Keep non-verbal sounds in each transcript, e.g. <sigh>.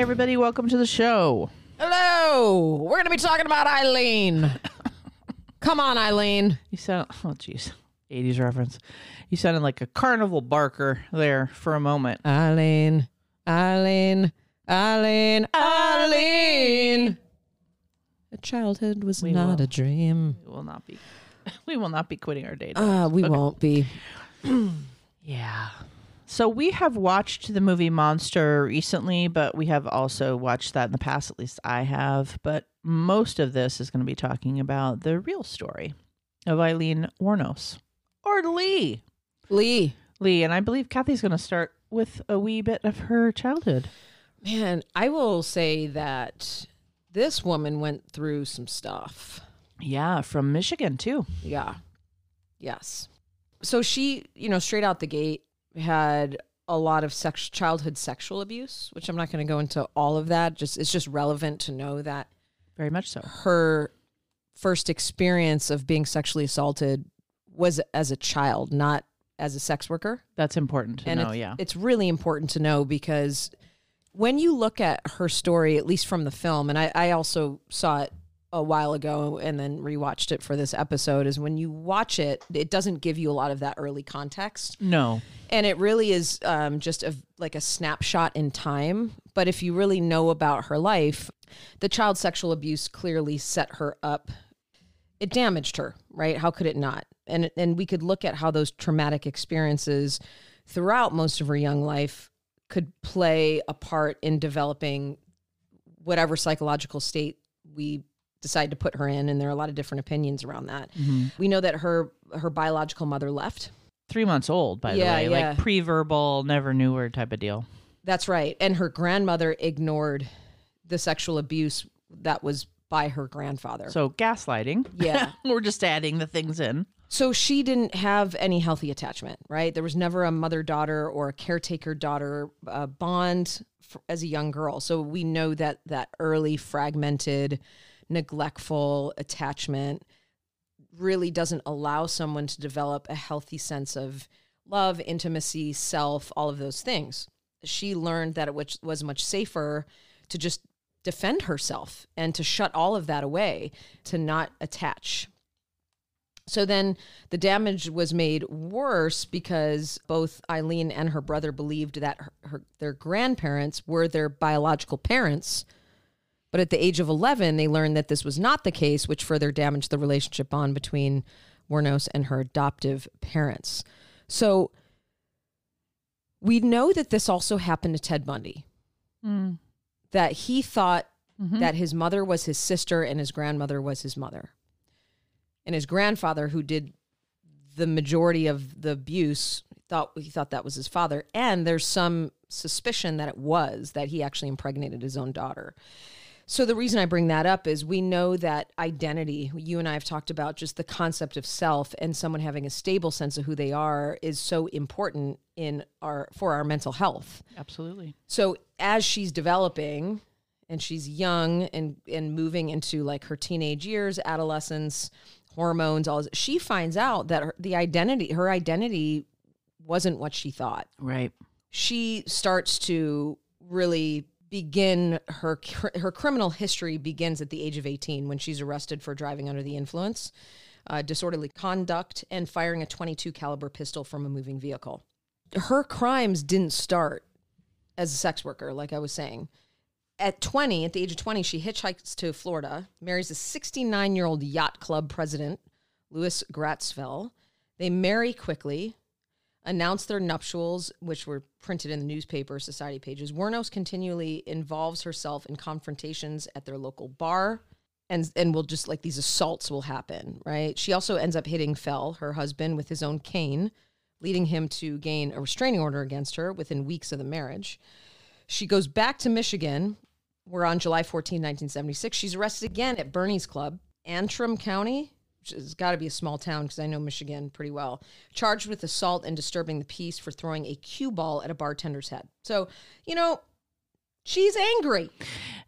Hey, everybody, welcome to the show. Hello. We're going to be talking about Eileen. <laughs> Come on, Eileen. You sound, oh, jeez, 80s reference. You sounded like a carnival barker there for a moment. Eileen. Eileen. Eileen. Eileen. A childhood was We not will. a dream. We will not be, <laughs> we will not be quitting our day. Uh, we won't be. <clears throat> Yeah. So we have watched the movie Monster recently, but we have also watched that in the past. At least I have. But most of this is going to be talking about the real story of Aileen Wuornos or Lee. Lee. Lee, and I believe Kathy's going to start with a wee bit of her childhood. Man, I will say that this woman went through some stuff. Yeah, from Michigan too. Yeah. Yes. So she, you know, straight out the gate had a lot of sex childhood sexual abuse, which I'm not going to go into all of that. Just it's just relevant to know that Very much so. her first experience of being sexually assaulted was as a child, not as a sex worker. That's important to and know. it's, Yeah. it's really important to know because when you look at her story, at least from the film, and I, I also saw it a while ago and then rewatched it for this episode, is when you watch it, it doesn't give you a lot of that early context. No. And it really is um, just a, like a snapshot in time. But if you really know about her life, the child sexual abuse clearly set her up. It damaged her, right? How could it not? And and we could look at how those traumatic experiences throughout most of her young life could play a part in developing whatever psychological state we decide to put her in and there are a lot of different opinions around that. We know that her her biological mother left Three months old, by Yeah, the way. yeah. Like pre verbal, never knew her type of deal. That's right. And her grandmother ignored the sexual abuse that was by her grandfather. So gaslighting. Yeah. <laughs> We're just adding the things in. So she didn't have any healthy attachment, right? There was never a mother daughter or a caretaker daughter uh, bond f- as a young girl. So we know that that early fragmented, neglectful attachment really doesn't allow someone to develop a healthy sense of love, intimacy, self, all of those things. She learned that it was, much safer to just defend herself and to shut all of that away, to not attach. So then the damage was made worse because both Aileen and her brother believed that her, her, their grandparents were their biological parents. But at the age of 11, they learned that this was not the case, which further damaged the relationship bond between Wuornos and her adoptive parents. So we know that this also happened to Ted Bundy, mm. that he thought mm-hmm. that his mother was his sister and his grandmother was his mother. And his grandfather, who did the majority of the abuse, thought he thought that was his father. And there's some suspicion that it was that he actually impregnated his own daughter. So the reason I bring that up is we know that identity, you and I have talked about just the concept of self and someone having a stable sense of who they are is so important in our for our mental health. Absolutely. So as she's developing and she's young and and moving into like her teenage years, adolescence, hormones, all this, she finds out that her, the identity, her identity wasn't what she thought Right. she starts to really begin her her criminal history begins at the age of 18 when she's arrested for driving under the influence uh, disorderly conduct and firing a 22 caliber pistol from a moving vehicle. Her crimes didn't start as a sex worker like i was saying. At 20 at the age of 20 she hitchhikes to florida marries a 69 year old yacht club president lewis gratz fell they marry quickly announced their nuptials, which were printed in the newspaper society pages. Wuornos continually involves herself in confrontations at their local bar. And, and will just like these assaults will happen, right? She also ends up hitting Fell, her husband, with his own cane, leading him to gain a restraining order against her within weeks of the marriage. She goes back to Michigan, where on July 14, 1976, she's arrested again at Bernie's Club, Antrim County, has got to be a small town because I know Michigan pretty well, charged with assault and disturbing the peace for throwing a cue ball at a bartender's head. So, you know, she's angry.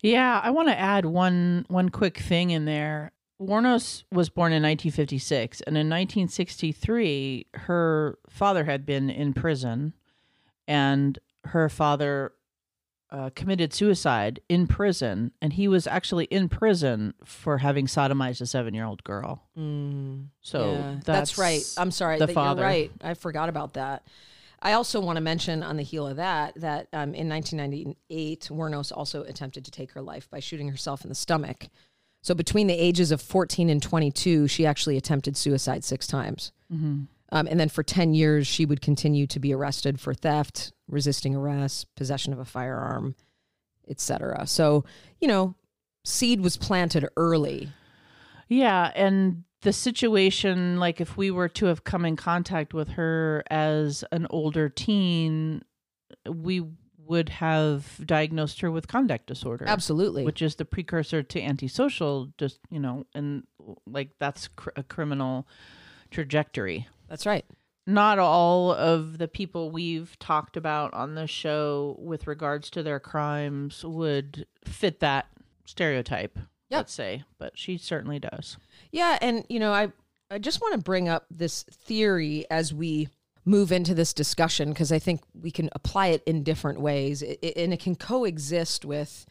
Yeah, I want to add one one quick thing in there. Wuornos was born in 1956, and in 1963, her father had been in prison, and her father uh, committed suicide in prison, and he was actually in prison for having sodomized a seven-year-old girl. Mm, So yeah, that's, that's, right. I'm sorry. the father. You're right. I forgot about that. I also want to mention on the heel of that that um, in 1998, Wuornos also attempted to take her life by shooting herself in the stomach. So between the ages of 14 and 22, she actually attempted suicide six times. Mm-hmm. Um, and then for 10 years, she would continue to be arrested for theft, resisting arrest, possession of a firearm, etc. So, you know, seed was planted early. Yeah, and the situation, like if we were to have come in contact with her as an older teen, we would have diagnosed her with conduct disorder. Absolutely. Which is the precursor to antisocial, just, you know, and like that's cr- a criminal trajectory. That's right. Not all of the people we've talked about on the show with regards to their crimes would fit that stereotype, Yep. let's say, but she certainly does. Yeah, and you know, I I just want to bring up this theory as we move into this discussion because I think we can apply it in different ways, it, it- and it can coexist with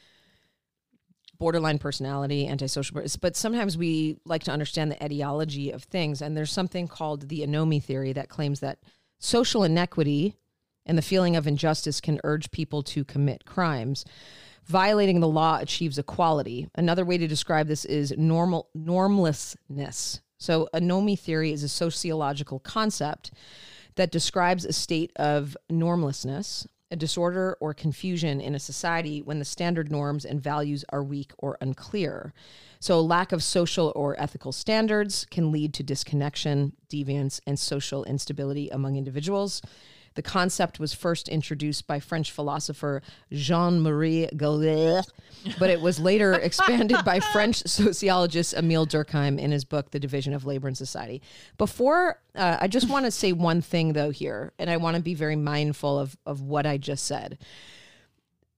borderline personality, antisocial. But sometimes we like to understand the etiology of things, and there's something called the anomy theory that claims that social inequity and the feeling of injustice can urge people to commit crimes. Violating the law achieves equality. Another way to describe this is normal normlessness. So, anomy theory is a sociological concept that describes a state of normlessness, a disorder or confusion in a society when the standard norms and values are weak or unclear. So, lack of social or ethical standards can lead to disconnection, deviance, and social instability among individuals. The concept was first introduced by French philosopher Jean Marie Gallet, but it was later <laughs> expanded by French sociologist Emile Durkheim in his book, The Division of Labor and Society. Before, uh, I just want to say one thing, though, here, and I want to be very mindful of, of what I just said.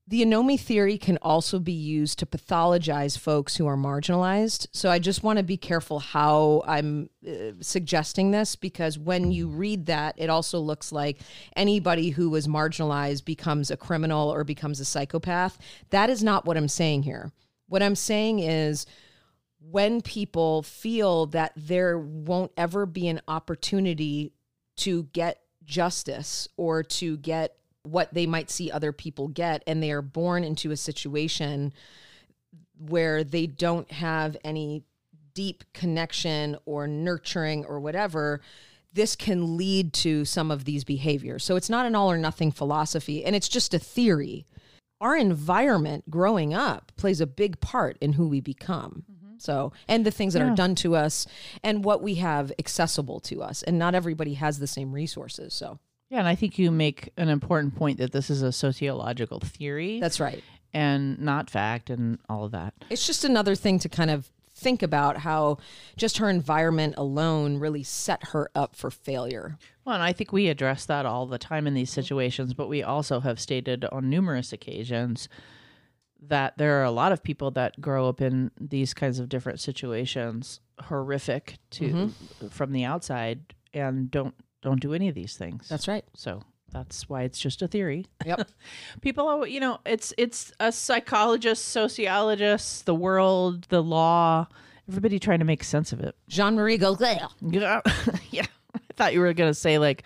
The anomy theory can also be used to pathologize folks who are marginalized. So I just want to be careful how I'm uh, suggesting this because when you read that, it also looks like anybody who was marginalized becomes a criminal or becomes a psychopath. That is not what I'm saying here. What I'm saying is when people feel that there won't ever be an opportunity to get justice or to get what they might see other people get and they are born into a situation where they don't have any deep connection or nurturing or whatever this can lead to some of these behaviors. So it's not an all or nothing philosophy and it's just a theory. Our environment growing up plays a big part in who we become. Mm-hmm. So and the things that Yeah. are done to us and what we have accessible to us and not everybody has the same resources so Yeah, and I think you make an important point that this is a sociological theory that's right and not fact and all of that. It's just another thing to kind of think about how just her environment alone really set her up for failure. Well, and I think we address that all the time in these situations, but we also have stated on numerous occasions that there are a lot of people that grow up in these kinds of different situations, horrific to mm-hmm. from the outside, and don't don't do any of these things. That's right. so that's why it's just a theory. Yep. <laughs> people are you know it's it's a psychologist sociologist the world the law everybody trying to make sense of it Jean Marie Gaultier. yeah <laughs> yeah i thought you were going to say like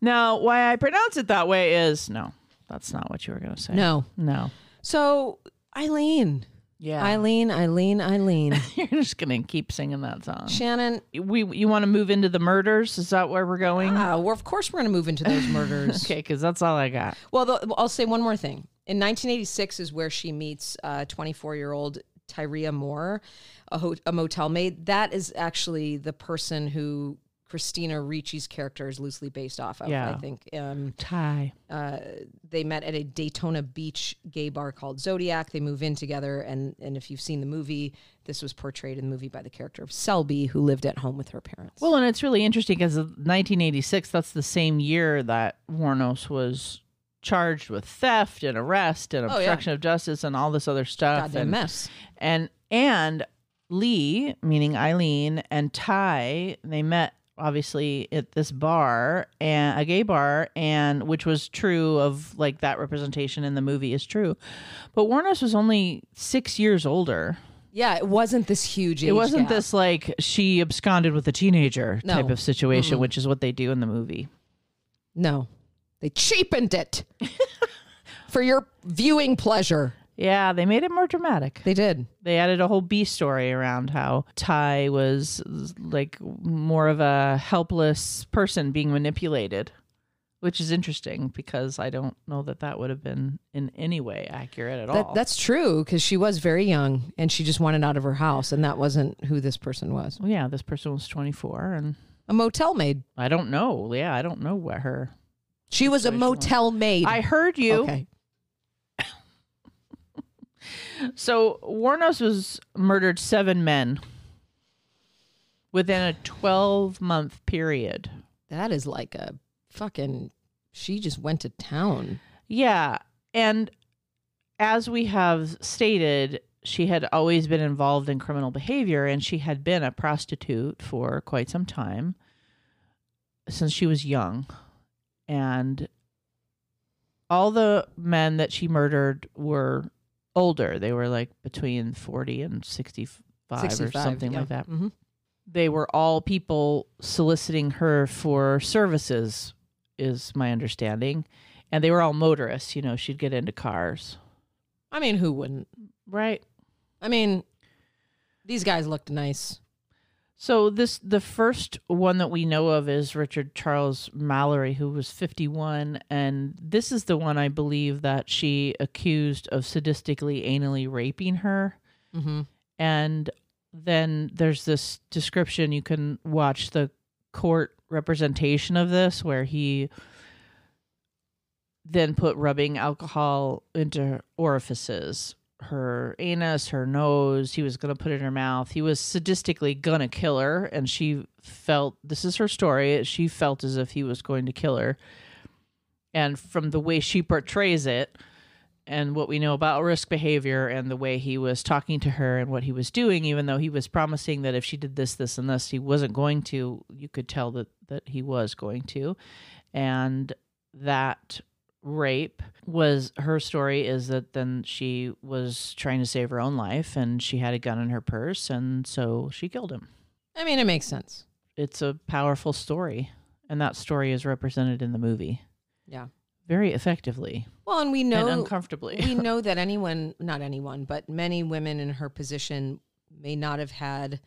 now why i pronounce it that way is no that's not what you were going to say No. no So Eileen. Yeah Eileen, Eileen, Eileen. <laughs> you're just going to keep singing that song Shannon. we you want to move into the murders is that where we're going Ah, well, of course we're going to move into those murders. <laughs> okay because that's all i got Well, the, I'll say one more thing. In 1986 is where she meets 24 year old Tyria Moore, a, ho- a motel maid. That is actually the person who Christina Ricci's character is loosely based off of. Yeah. I think um, tie uh, they met at a Daytona Beach gay bar called Zodiac. They move in together, and and if you've seen the movie, this was portrayed in the movie by the character of Selby, who lived at home with her parents. Well, and it's really interesting because 1986, that's the same year that Wuornos was charged with theft and arrest and Oh, yeah. obstruction of justice and all this other stuff. goddamn and, mess. and and Lee, meaning Aileen, and Ty, they met obviously at this bar and a gay bar and which was true of like that representation in the movie is true but Wuornos was only six years older Yeah, it wasn't this huge. it wasn't gap. this like she absconded with a teenager No. type of situation which is what they do in the movie No, they cheapened it <laughs> for your viewing pleasure. Yeah they made it more dramatic They did. they added a whole B story around how Ty was like more of a helpless person being manipulated, which is interesting because I don't know that that would have been in any way accurate at That, all. that's true because she was very young and she just wanted out of her house, and that wasn't who this person was. well, yeah, this person was 24 and A motel maid. I don't know. Yeah, I don't know what her. She was a was. motel maid. I heard you. Okay. So Wuornos was murdered seven men within a 12 month period. That is like a fucking. She just went to town. Yeah. And as we have stated, she had always been involved in criminal behavior and she had been a prostitute for quite some time since she was young. And all the men that she murdered were older. They were like between 40 and 65, or something yeah. like that Mhm. they were all people soliciting her for services is my understanding and they were all motorists you know she'd get into cars I mean, who wouldn't? right I mean, these guys looked nice. So this the first one that we know of is richard charles mallory who was 51 and this is the one i believe that she accused of sadistically anally raping her Mm-hmm. and then there's this description you can watch the court representation of this where he then put rubbing alcohol into orifices her anus her nose he was going to put it in her mouth he was sadistically going to kill her and she felt this is her story she felt as if he was going to kill her and from the way she portrays it and what we know about risk behavior and the way he was talking to her and what he was doing, even though he was promising that if she did this, this, and this, he wasn't going to, you could tell that, that he was going to. And that rape was her story is that then she was trying to save her own life and she had a gun in her purse and so she killed him. I mean, it makes sense. It's a powerful story and that story is represented in the movie Yeah. very effectively Well, and we and know uncomfortably. we <laughs> know that anyone, not anyone, but many women in her position may not have had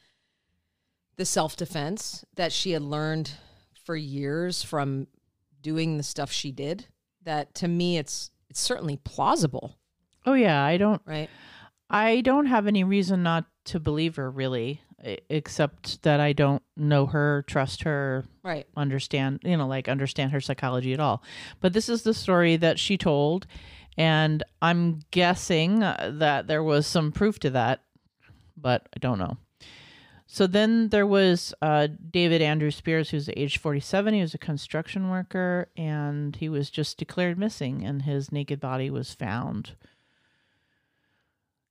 the self defense that she had learned for years from doing the stuff she did. That to me, it's it's certainly plausible, oh yeah, I don't right? I don't have any reason not to believe her, really, except that I don't know her, trust her, Right. understand, you know, like understand her psychology at all. But this is the story that she told, and I'm guessing uh, that there was some proof to that, but I don't know. So then there was uh, David Andrew Spears, who's age 47. He was a construction worker, and he was just declared missing, and his naked body was found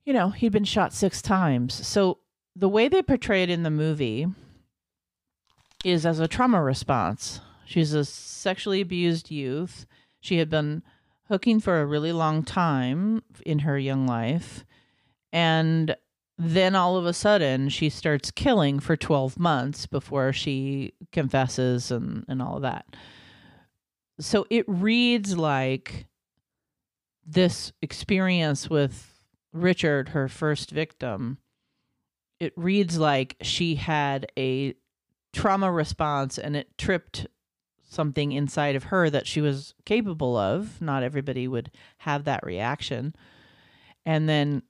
you know, he'd been shot six times. So the way they portray it in the movie is as a trauma response. She's a sexually abused youth. She had been hooking for a really long time in her young life. And then all of a sudden, she starts killing for 12 months before she confesses and, and all of that. So it reads like this experience with Richard, her first victim, it reads like she had a trauma response and it tripped something inside of her that she was capable of. Not everybody would have that reaction. And then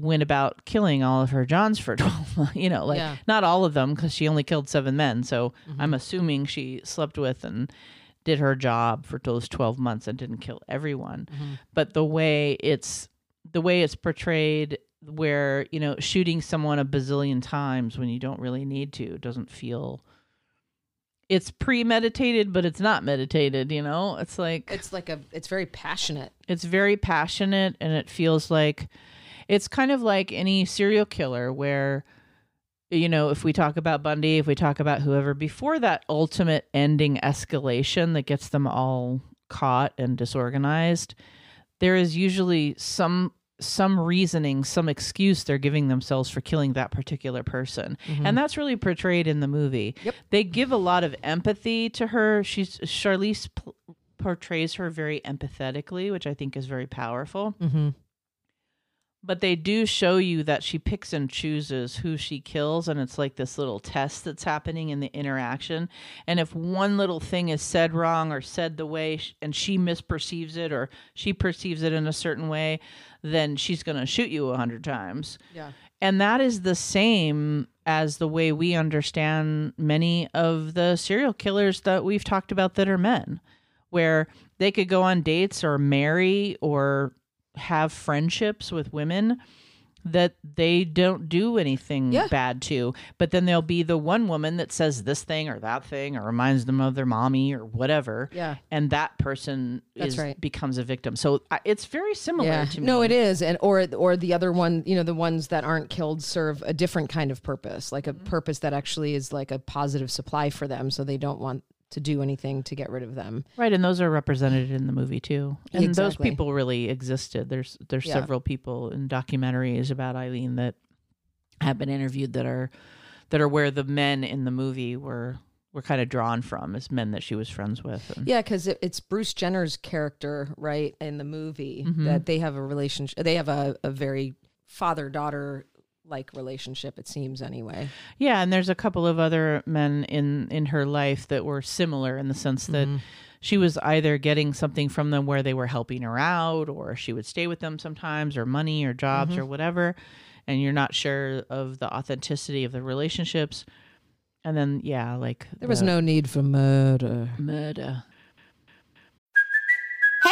went about killing all of her Johns for <laughs> 12 months. You know, like Yeah. not all of them because she only killed seven men. So Mm-hmm. I'm assuming she slept with and did her job for those 12 months and didn't kill everyone. Mm-hmm. But the way it's the way it's portrayed where, you know, shooting someone a bazillion times when you don't really need to doesn't feel it's premeditated but it's not meditated, you know? It's like It's like a. It's very passionate. it's very passionate and it feels like it's kind of like any serial killer where you know, if we talk about Bundy, if we talk about whoever, before that ultimate ending escalation that gets them all caught and disorganized, there is usually some some reasoning, some excuse they're giving themselves for killing that particular person. And that's really portrayed in the movie. Yep. They give a lot of empathy to her. She's Charlize p- portrays her very empathetically, which I think is very powerful. Mm-hmm. But they do show you that she picks and chooses who she kills, and it's like this little test that's happening in the interaction. And if one little thing is said wrong or said the way, sh- and she misperceives it or she perceives it in a certain way, then she's going to shoot you a hundred times. Yeah. And that is the same as the way we understand many of the serial killers that we've talked about that are men, where they could go on dates or marry or have friendships with women that they don't do anything Yeah. bad to. But then there'll be the one woman that says this thing or that thing or reminds them of their mommy or whatever. Yeah. And that person That's is, right. becomes a victim. So I- it's very similar Yeah. to me. No, it is, and or or the other one, you know, the ones that aren't killed serve a different kind of purpose, like a Mm-hmm. purpose that actually is like a positive supply for them, so they don't want to do anything to get rid of them. Right, and those are represented in the movie too. And those people really existed. There's there's Yeah. several people in documentaries about Aileen that have been interviewed that are that are where the men in the movie were were kind of drawn from as men that she was friends with. And, Yeah, because it, it's Bruce Jenner's character, right, in the movie Mhm. that they have a relationship. They have a, a very father daughter like relationship. It seems anyway. yeah, and there's a couple of other men in in her life that were similar in the sense that Mhm. she was either getting something from them where they were helping her out or she would stay with them sometimes or money or jobs Mm-hmm. or whatever and you're not sure of the authenticity of the relationships and then yeah like There was the no need for murder. murder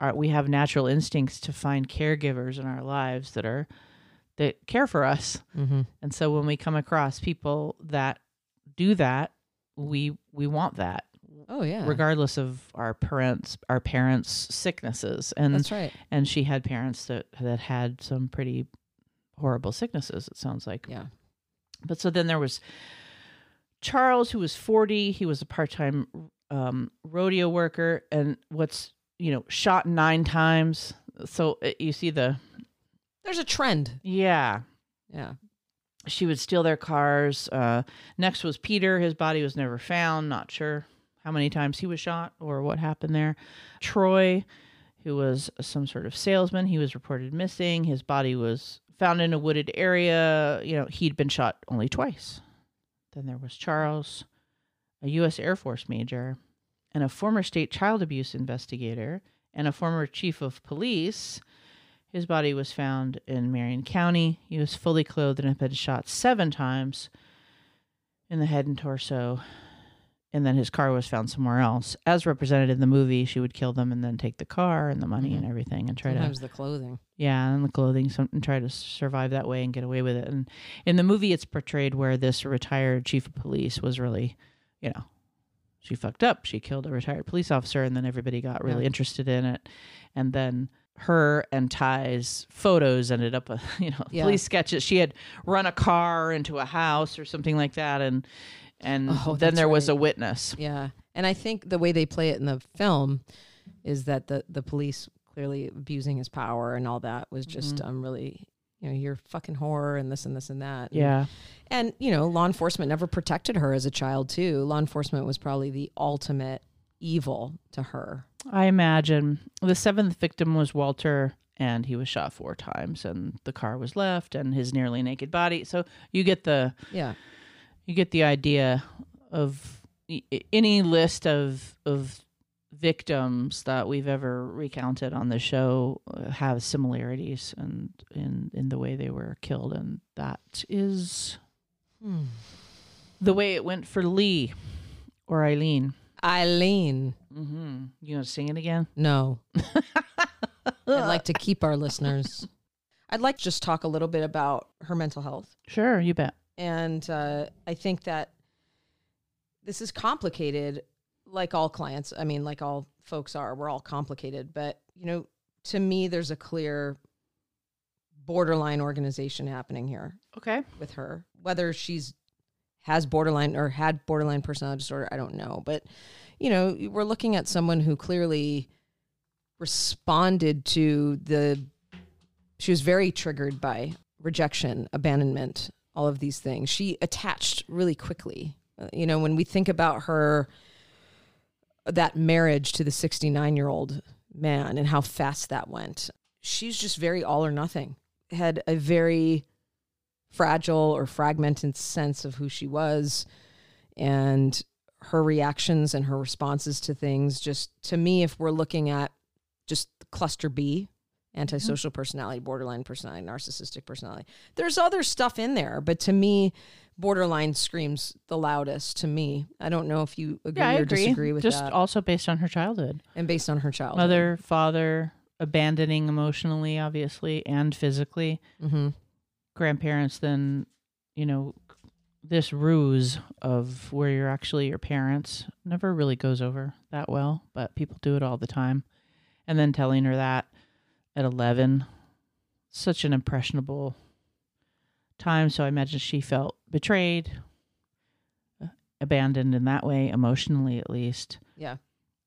Our, we have natural instincts to find caregivers in our lives that are that care for us Mm-hmm. and so when we come across people that do that we we want that Oh yeah, regardless of our parents our parents sicknesses and that's right. and she had parents that that had some pretty horrible sicknesses it sounds like Yeah. but so then there was charles who was 40 he was a part-time um, rodeo worker and what's you know shot nine times. So uh, you see the There's a trend. yeah. Yeah. she would steal their cars. Uh, next was peter. His body was never found. Not sure how many times he was shot or what happened there. Troy who was some sort of salesman he was reported missing. His body was found in a wooded area. You know he'd been shot only twice. Then there was charles a u.s air force major and a former state child abuse investigator and a former chief of police his body was found in Marion County. He was fully clothed and had been shot seven times in the head and torso. And then his car was found somewhere else. As represented in the movie, she would kill them and then take the car and the money and mm-hmm. everything and try to Sometimes the clothing. yeah, and the clothing, some, and try to survive that way and get away with it. And in the movie, it's portrayed where this retired chief of police was really, you know, she fucked up. She killed a retired police officer, and then everybody got really Yeah. interested in it. And then her and Ty's photos ended up, a, <laughs> you know, Yeah. police sketches. She had run a car into a house or something like that, and and Oh, then there was right. a witness. Yeah, and I think the way they play it in the film is that the the police clearly abusing his power and all that was just Mm-hmm. um really you know you're fucking horror and this and this and that. And- Yeah, and you know law enforcement never protected her as a child too. Law enforcement was probably the ultimate evil to her. I imagine the seventh victim was Walter, and he was shot four times, and the car was left, and his nearly naked body. So you get the Yeah, you get the idea of any list of of victims that we've ever recounted on the show uh, have similarities and in in the way they were killed, and that is The way it went for Lee or Eileen. Eileen. Mm-hmm. You gonna sing it again? No. <laughs> I'd like to keep our listeners. I'd like to just talk a little bit about her mental health. Sure, you bet. And uh, I think that this is complicated, like all clients. I mean, like all folks are. We're all complicated. But, you know, to me, there's a clear borderline organization happening here Okay. with her. Whether she's has borderline or had borderline personality disorder, I don't know. But, you know, we're looking at someone who clearly responded to the, she was very triggered by rejection, abandonment, all of these things. She attached really quickly. Uh, you know, when we think about her, that marriage to the 69 year old man and how fast that went, she's just very all or nothing. Had a very fragile or fragmented sense of who she was and her reactions and her responses to things just to me if we're looking at just cluster B antisocial personality borderline personality narcissistic personality there's other stuff in there but to me borderline screams the loudest to me i don't know if you agree Yeah, or agree. disagree with Just that Just also based on her childhood. and based on her child Mother, father, abandoning emotionally, obviously, and physically. hmm Grandparents, then, you know, this ruse of where you're actually your parents never really goes over that well, but people do it all the time. And then telling her that at 11, such an impressionable time. So I imagine she felt betrayed, uh, abandoned in that way, emotionally at least. yeah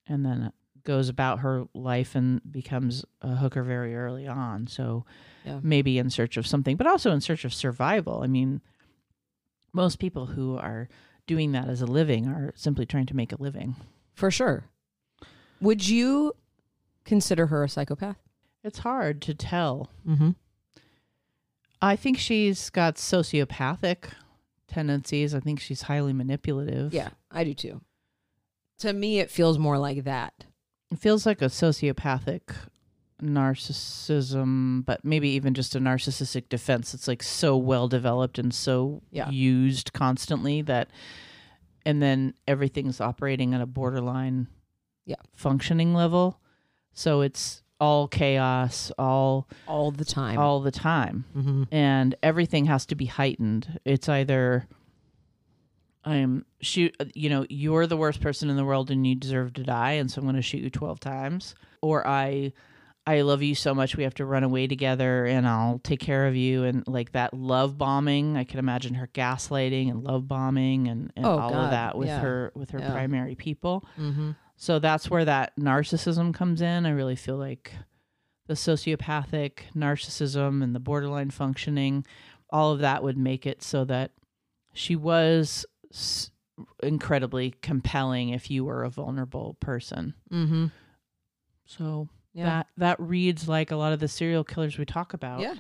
and then goes about her life and becomes a hooker very early on. So Yeah. maybe in search of something, but also in search of survival. I mean, most people who are doing that as a living are simply trying to make a living. for sure would you consider her a psychopath It's hard to tell. mm-hmm. I think she's got sociopathic tendencies. I think she's highly manipulative. yeah i do too to me it feels more like that It feels like a sociopathic narcissism, but maybe even just a narcissistic defense. It's like so well developed and so Yeah. used constantly that, and then everything's operating at a borderline Yeah. functioning level. So it's all chaos, all all the time all the time mm-hmm. and everything has to be heightened. It's either I'm shoot you know, you're the worst person in the world and you deserve to die and so I'm going to shoot you 12 times or I I love you so much we have to run away together and I'll take care of you and like that love bombing. I can imagine her gaslighting and love bombing and, and Oh, all God. of that with Yeah. her with her Yeah. primary people. Mm-hmm. So that's where that narcissism comes in. I really feel like the sociopathic narcissism and the borderline functioning, all of that would make it so that she was s- incredibly compelling if you were a vulnerable person. Mm-hmm. So Yeah. that that reads like a lot of the serial killers we talk about, yeah.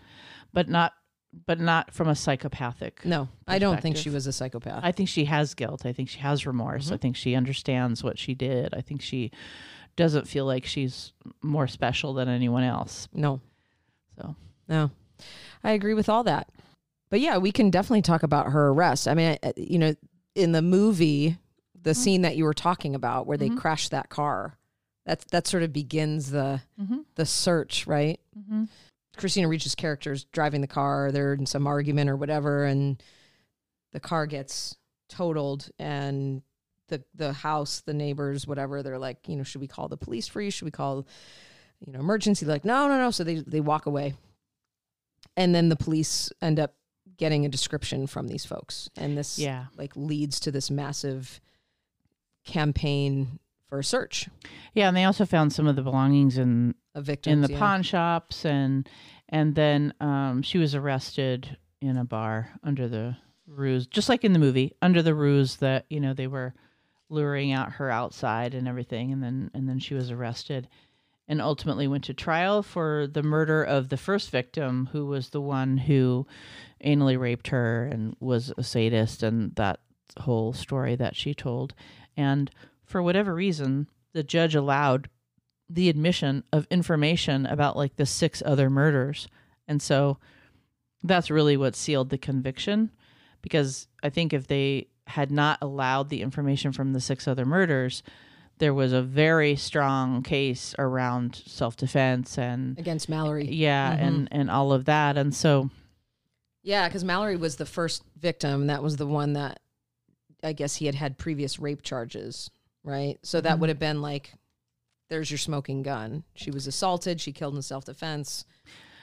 but not but not from a psychopathic. No, I don't think she was a psychopath. I think she has guilt. I think she has remorse. Mm-hmm. I think she understands what she did. I think she doesn't feel like she's more special than anyone else. no, So no, I agree with all that. But yeah, we can definitely talk about her arrest. I mean, I- you know, in the movie, the scene that you were talking about where they Mhm. crash that car, that that sort of begins the Mhm. the search, right? Christina Ricci's character's driving the car. They're in some argument or whatever, and the car gets totaled, and the the house, the neighbors, whatever, they're like, you know, should we call the police for you? Should we call, you know, emergency? They're like, no, no, no. So they they walk away, and then the police end up getting a description from these folks, and this yeah, like leads to this massive campaign for a search yeah, and they also found some of the belongings in victims in the yeah. pawn shops, and and then um, she was arrested in a bar under the ruse, just like in the movie, under the ruse that you know they were luring out her outside and everything, and then and then she was arrested, and ultimately went to trial for the murder of the first victim, who was the one who anally raped her and was a sadist, and that whole story that she told, and for whatever reason, the judge allowed the admission of information about like the six other murders. And so that's really what sealed the conviction. because I think if they had not allowed the information from the six other murders, there was a very strong case around self defense and against Mallory. yeah, mm-hmm. and and all of that, and so Yeah, because Mallory was the first victim. That was the one that I guess he had had previous rape charges, right? So that mm-hmm. would have been like, there's your smoking gun. She was assaulted. She killed in self defense.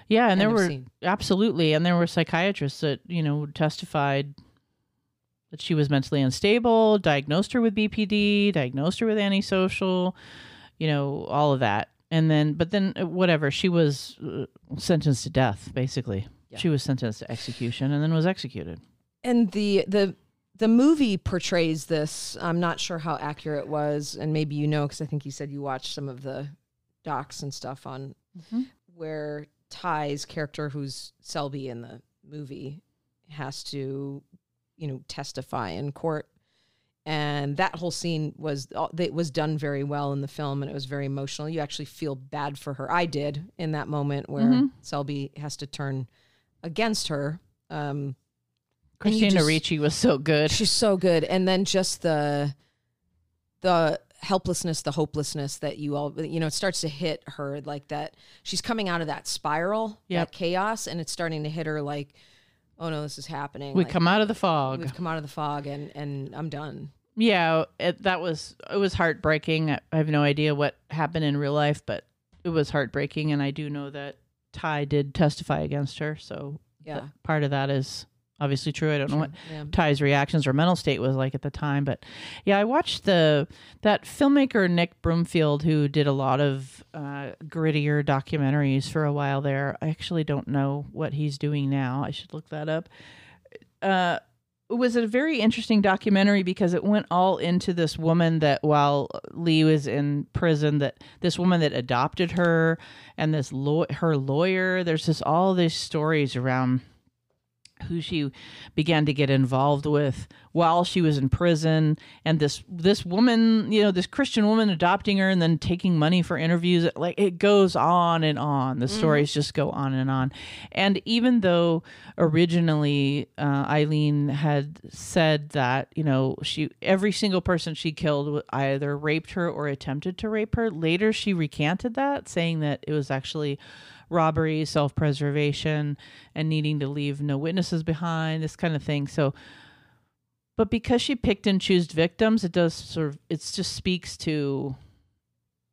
Yeah, and End there were scene. absolutely, and there were psychiatrists that you know testified that she was mentally unstable, diagnosed her with BPD, diagnosed her with antisocial, you know, all of that, and then but then uh, whatever, she was uh, sentenced to death. Basically, Yeah. she was sentenced to execution and then was executed. And the the the movie portrays this. I'm not sure how accurate it was, and maybe you know because I think you said you watched some of the docs and stuff on mm-hmm. where Ty's character, who's Selby in the movie, has to, you know, testify in court. And that whole scene was uh, it was done very well in the film, and it was very emotional. You actually feel bad for her. I did in that moment where mm-hmm. Selby has to turn against her. Um, Christina just- Ricci was so good. She's so good, and then just the the helplessness, the hopelessness that you all you know it starts to hit her like that. She's coming out of that spiral, Yep. that chaos, and it's starting to hit her like, oh no, this is happening. we Like, come out of the fog. We've come out of the fog, and and I'm done. Yeah, it, that was it was heartbreaking. I I have no idea what happened in real life, but it was heartbreaking, and I do know that Ty did testify against her. So Yeah. part of that is obviously true. I don't know what Yeah. Ty's reactions or mental state was like at the time, but yeah, I watched the that filmmaker Nick Broomfield who did a lot of uh, grittier documentaries for a while there. I actually don't know what he's doing now. I should look that up. Uh, it was a very interesting documentary because it went all into this woman that while Lee was in prison that this woman that adopted her and this law- her lawyer there's just all these stories around who she began to get involved with while she was in prison. And this this woman you know this christian woman adopting her and then taking money for interviews like it goes on and on. The stories just go on and on. And even though originally uh, aileen had said that you know she every single person she killed either raped her or attempted to rape her later she recanted that saying that it was actually robbery, self preservation, and needing to leave no witnesses behind, this kind of thing. So, but because she picked and chose victims, it does sort of, it just speaks to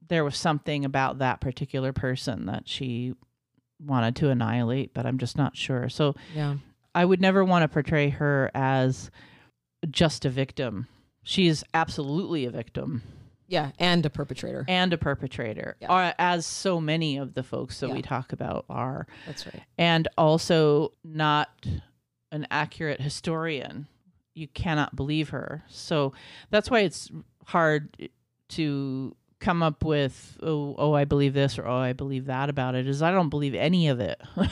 there was something about that particular person that she wanted to annihilate, but I'm just not sure. So, Yeah. I would never want to portray her as just a victim. She is absolutely a victim Yeah. And a perpetrator. and a perpetrator, Yeah. or as so many of the folks that Yeah. we talk about are, That's right. and also not an accurate historian. You cannot believe her. So that's why it's hard to come up with oh, oh I believe this or oh I believe that about it is I don't believe any of it. <laughs>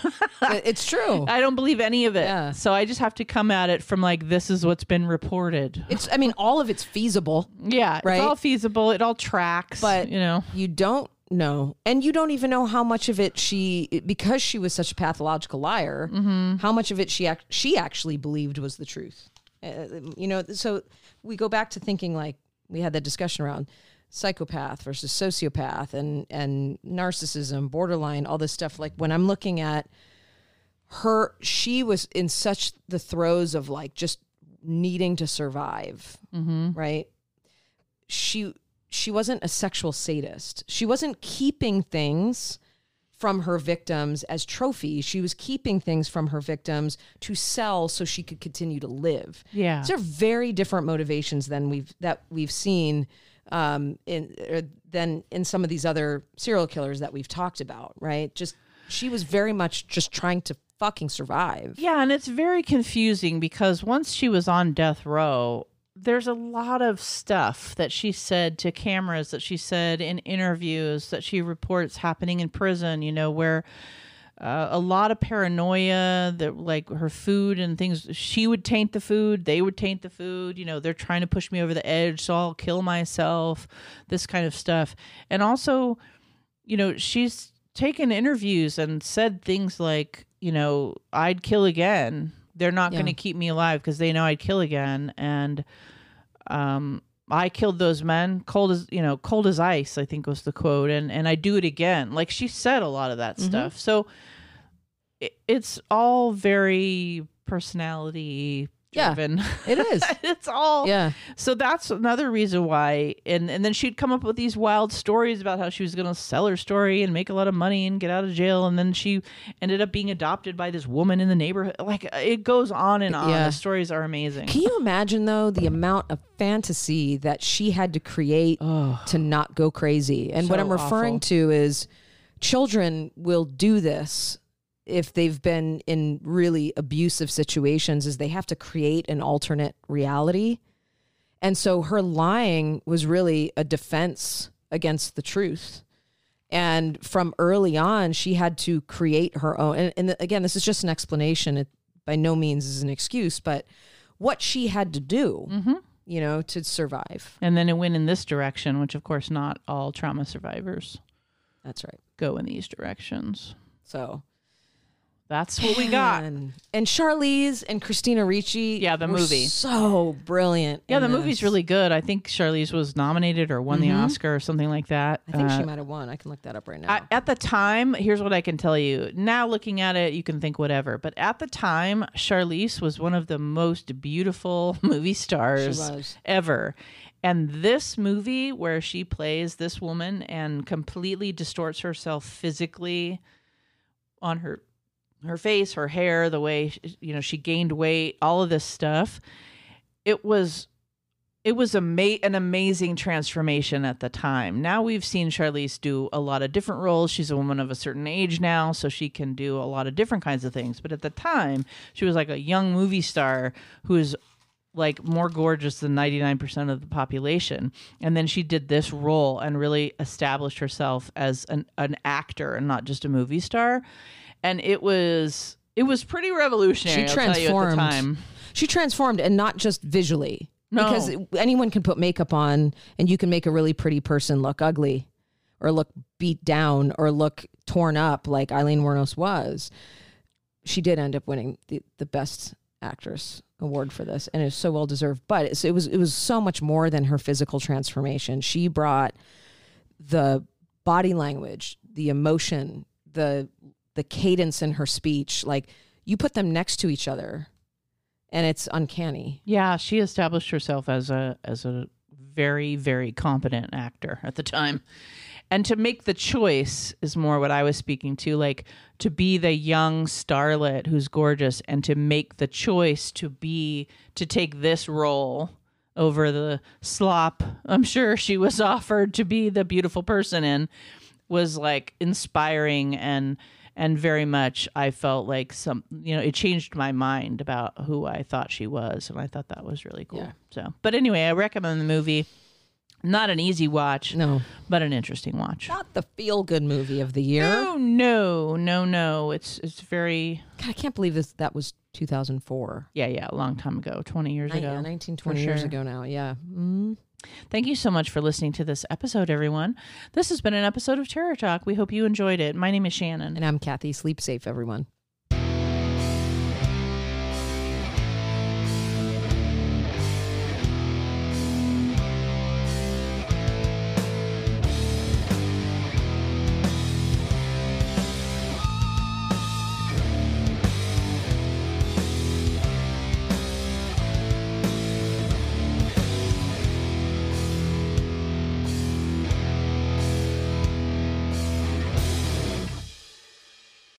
It- it's true. I don't believe any of it. Yeah. So I just have to come at it from like this is what's been reported. It's. I mean, all of it's feasible. Yeah, Right? it's all feasible. It all tracks. But- you know, you don't know and you don't even know how much of it she because she was such a pathological liar how much of it she ac- she actually believed was the truth uh, you know so we go back to thinking like we had that discussion around psychopath versus sociopath and and narcissism borderline all this stuff like when i'm looking at her she was in such the throes of like just needing to survive mm-hmm. right she she wasn't a sexual sadist. She wasn't keeping things from her victims as trophies. She was keeping things from her victims to sell so she could continue to live. Yeah. These are very different motivations than we've that we've seen um, in er, than in some of these other serial killers that we've talked about. Right? Just she was very much just trying to fucking survive. Yeah, and it's very confusing because once she was on death row, there's a lot of stuff that she said to cameras, that she said in interviews, that she reports happening in prison, you know, where uh, a lot of paranoia that like her food and things she would taint the food they would taint the food you know they're trying to push me over the edge so i'll kill myself this kind of stuff and also you know she's taken interviews and said things like you know i'd kill again they're not Yeah. going to keep me alive because they know I'd kill again. And um, I killed those men cold as you know, cold as ice. I think was the quote, and and I do it again. Like she said a lot of that Mm-hmm. stuff. So it, it's all very personality Yeah. It <laughs> is. it's all yeah. so that's another reason why and and then she'd come up with these wild stories about how she was going to sell her story and make a lot of money and get out of jail and then she ended up being adopted by this woman in the neighborhood like uh, it goes on and on Yeah. the stories are amazing Can you imagine though the amount of fantasy that she had to create to not go crazy? And what I'm referring awful. to is children will do this if they've been in really abusive situations is they have to create an alternate reality. And so her lying was really a defense against the truth. And from early on, she had to create her own. And, and again, this is just an explanation. It by no means is an excuse, but what she had to do, mm-hmm. you know, to survive. and then it went in this direction which of course not all trauma survivors That's right. go in these directions So that's what we got And, and Charlize and Christina Ricci. Yeah, the movie. So brilliant. yeah the movie's really good i think charlize was nominated or won the oscar or something like that I think Uh, she might have won. I can look that up right now. I, at the time, here's what I can tell you. Now, looking at it, you can think whatever. But at the time, Charlize was one of the most beautiful <laughs> movie stars ever. And this movie, where she plays this woman and completely distorts herself physically on her her face, her hair, the way you know she gained weight, all of this stuff, it was it was a ama- an amazing transformation at the time. Now we've seen Charlize do a lot of different roles. She's a woman of a certain age now, so she can do a lot of different kinds of things. But at the time, she was like a young movie star who is like more gorgeous than 99% of the population. And then she did this role and really established herself as an, an actor and not just a movie star. And it was it was pretty revolutionary. she I'll tell you at the transformed. time. She transformed, and not just visually. No. Because anyone can put makeup on, and you can make a really pretty person look ugly, or look beat down, or look torn up, like Aileen Wuornos was. She did end up winning the, the best actress award for this, and it was so well deserved. But it was it was so much more than her physical transformation. She brought the body language, the emotion, the the cadence in her speech. Like you put them next to each other, and it's uncanny. Yeah, she established herself as a as a very very competent actor at the time. And to make the choice is more what I was speaking to like to be the young starlet who's gorgeous and to make the choice to be to take this role over the slop I'm sure she was <laughs> offered to be the beautiful person in was like inspiring and and very much I felt like some you know it changed my mind about who I thought she was and I thought that was really cool. Yeah. So, but anyway, I recommend the movie. Not an easy watch, No, but an interesting watch. not the feel good movie of the year. No, no, no, no. It's it's very God, I can't believe this. That was 2004. yeah, yeah, a long time ago, 20 years ago. yeah, 19, 20 years sure. ago now. Yeah. Mm. Thank you so much for listening to this episode, everyone. This has been an episode of Terror Talk. We hope you enjoyed it. My name is Shannon. And I'm Kathy. Sleep safe, everyone.